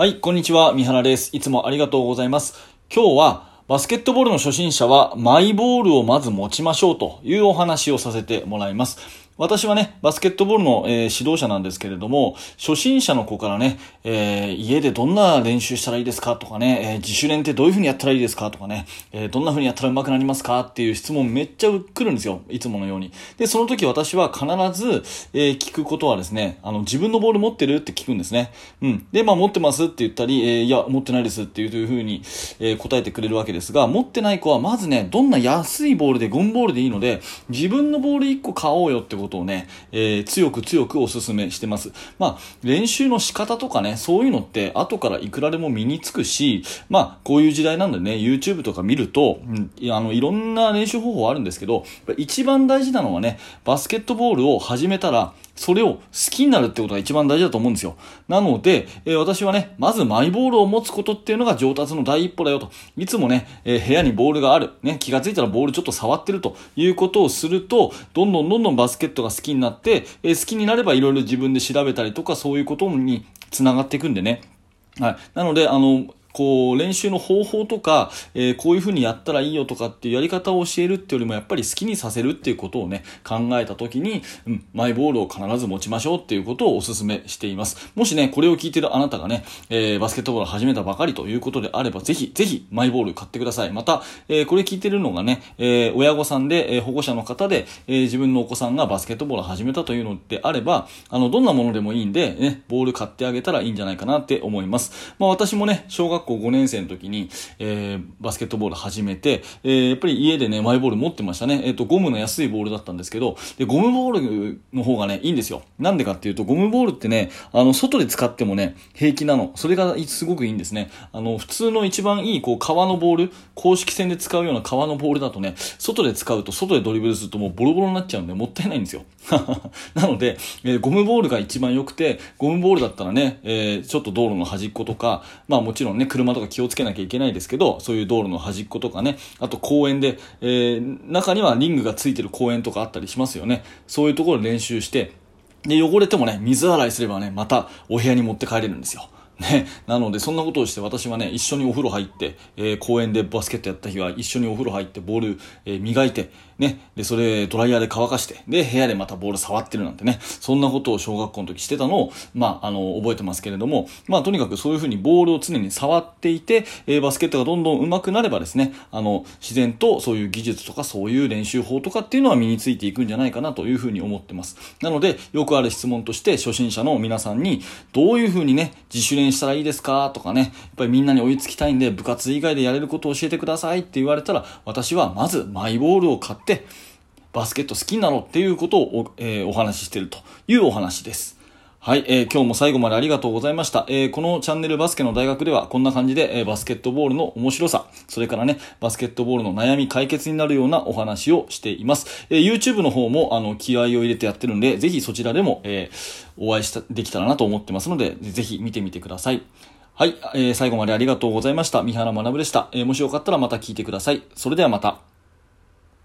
はい、こんにちは。三原です。いつもありがとうございます。今日はバスケットボールの初心者はマイボールをまず持ちましょうというお話をさせてもらいます。私はね、バスケットボールの、えー、指導者なんですけれども、初心者の子からね、えー、家でどんな練習したらいいですかとかね、えー、自主練ってどういう風にやったらいいですかとかね、えどんな風にやったら上手くなりますかっていう質問めっちゃ来るんですよ。いつものように。で、その時私は必ず、え聞くことはですね、あの、自分のボール持ってるって聞くんですね。うん。で、まあ、持ってますって言ったり、えいや、持ってないですっていう風に、え答えてくれるわけですが、持ってない子はまずね、どんな安いボールで、ゴムボールでいいので、自分のボール1個買おうよってことをね、えー、強く強くお勧めしてます。まあ、練習の仕方とかね、そういうのって後からいくらでも身につくし、まあ、こういう時代なんでね、YouTube とか見ると、うん、あの、いろんな練習方法あるんですけど、一番大事なのはね、バスケットボールを始めたら、それを好きになるってことが一番大事だと思うんですよ。なので、えー、私はね、まずマイボールを持つことっていうのが上達の第一歩だよと。いつもね、えー、部屋にボールがある。ね、気がついたらボールちょっと触ってるということをすると、どんどんどんどんバスケットが好きになって、えー、好きになればいろいろ自分で調べたりとか、そういうことにつながっていくんでね。はい。なので、あの、こう練習の方法とか、えー、こういうふうにやったらいいよとかっていうやり方を教えるっていうよりもやっぱり好きにさせるっていうことをね考えた時に、うん、マイボールを必ず持ちましょうっていうことをお勧めしています。もしねこれを聞いてるあなたがね、えー、バスケットボール始めたばかりということであればぜひぜひマイボール買ってください。また、えー、これ聞いてるのがね、え親御さんで、え保護者の方で、え自分のお子さんがバスケットボールを始めたというのであればあのどんなものでもいいんで、ね、ボール買ってあげたらいいんじゃないかなって思います、まあ、私もね小学校5年生の時時に、えー、バスケットボール始めて、えー、やっぱり家でね、マイボール持ってましたね。えっ、ー、と、ゴムの安いボールだったんですけど、で、ゴムボールの方がね、いいんですよ。なんでかっていうと、ゴムボールってね、あの、外で使ってもね、平気なの。それがすごくいいんですね。あの、普通の一番いい、こう、革のボール、公式戦で使うような革のボールだとね、外で使うと、外でドリブルするともうボロボロになっちゃうんで、もったいないんですよ。なので、えー、ゴムボールが一番良くて、ゴムボールだったらね、えー、ちょっと道路の端っことか、まあもちろんね、車とか気をつけなきゃいけないですけど、そういう道路の端っことかね、あと公園で、えー、中にはリングがついてる公園とかあったりしますよね。そういうところ練習して、で、汚れてもね、水洗いすればね、またお部屋に持って帰れるんですよ。ね、なのでそんなことをして私はね一緒にお風呂入って、えー、公園でバスケットやった日は一緒にお風呂入ってボール、えー、磨いてね。でそれドライヤーで乾かしてで部屋でまたボール触ってるなんてね。そんなことを小学校の時してたのをまああの覚えてますけれどもまあとにかくそういうふうにボールを常に触っていて、えー、バスケットがどんどん上手くなればですねあの自然とそういう技術とかそういう練習法とかっていうのは身についていくんじゃないかなというふうに思ってます。なのでよくある質問として初心者の皆さんにどういうふうにね自主練したらいいですか？とかね、やっぱりみんなに追いつきたいんで部活以外でやれることを教えてくださいって言われたら、私はまずマイボールを買って、バスケット好きになろうっていうことをお,、えー、お話ししてるというお話です。はい、えー、今日も最後までありがとうございました。えー、このチャンネルバスケの大学ではこんな感じで、えー、バスケットボールの面白さ、それからね、バスケットボールの悩み解決になるようなお話をしています。えー、YouTube の方もあの気合を入れてやってるんで、ぜひそちらでも、え、お会いしたできたらなと思ってますので、ぜひ見てみてください。はい、え、最後までありがとうございました。三原学でした。え、もしよかったらまた聞いてください。それではまた。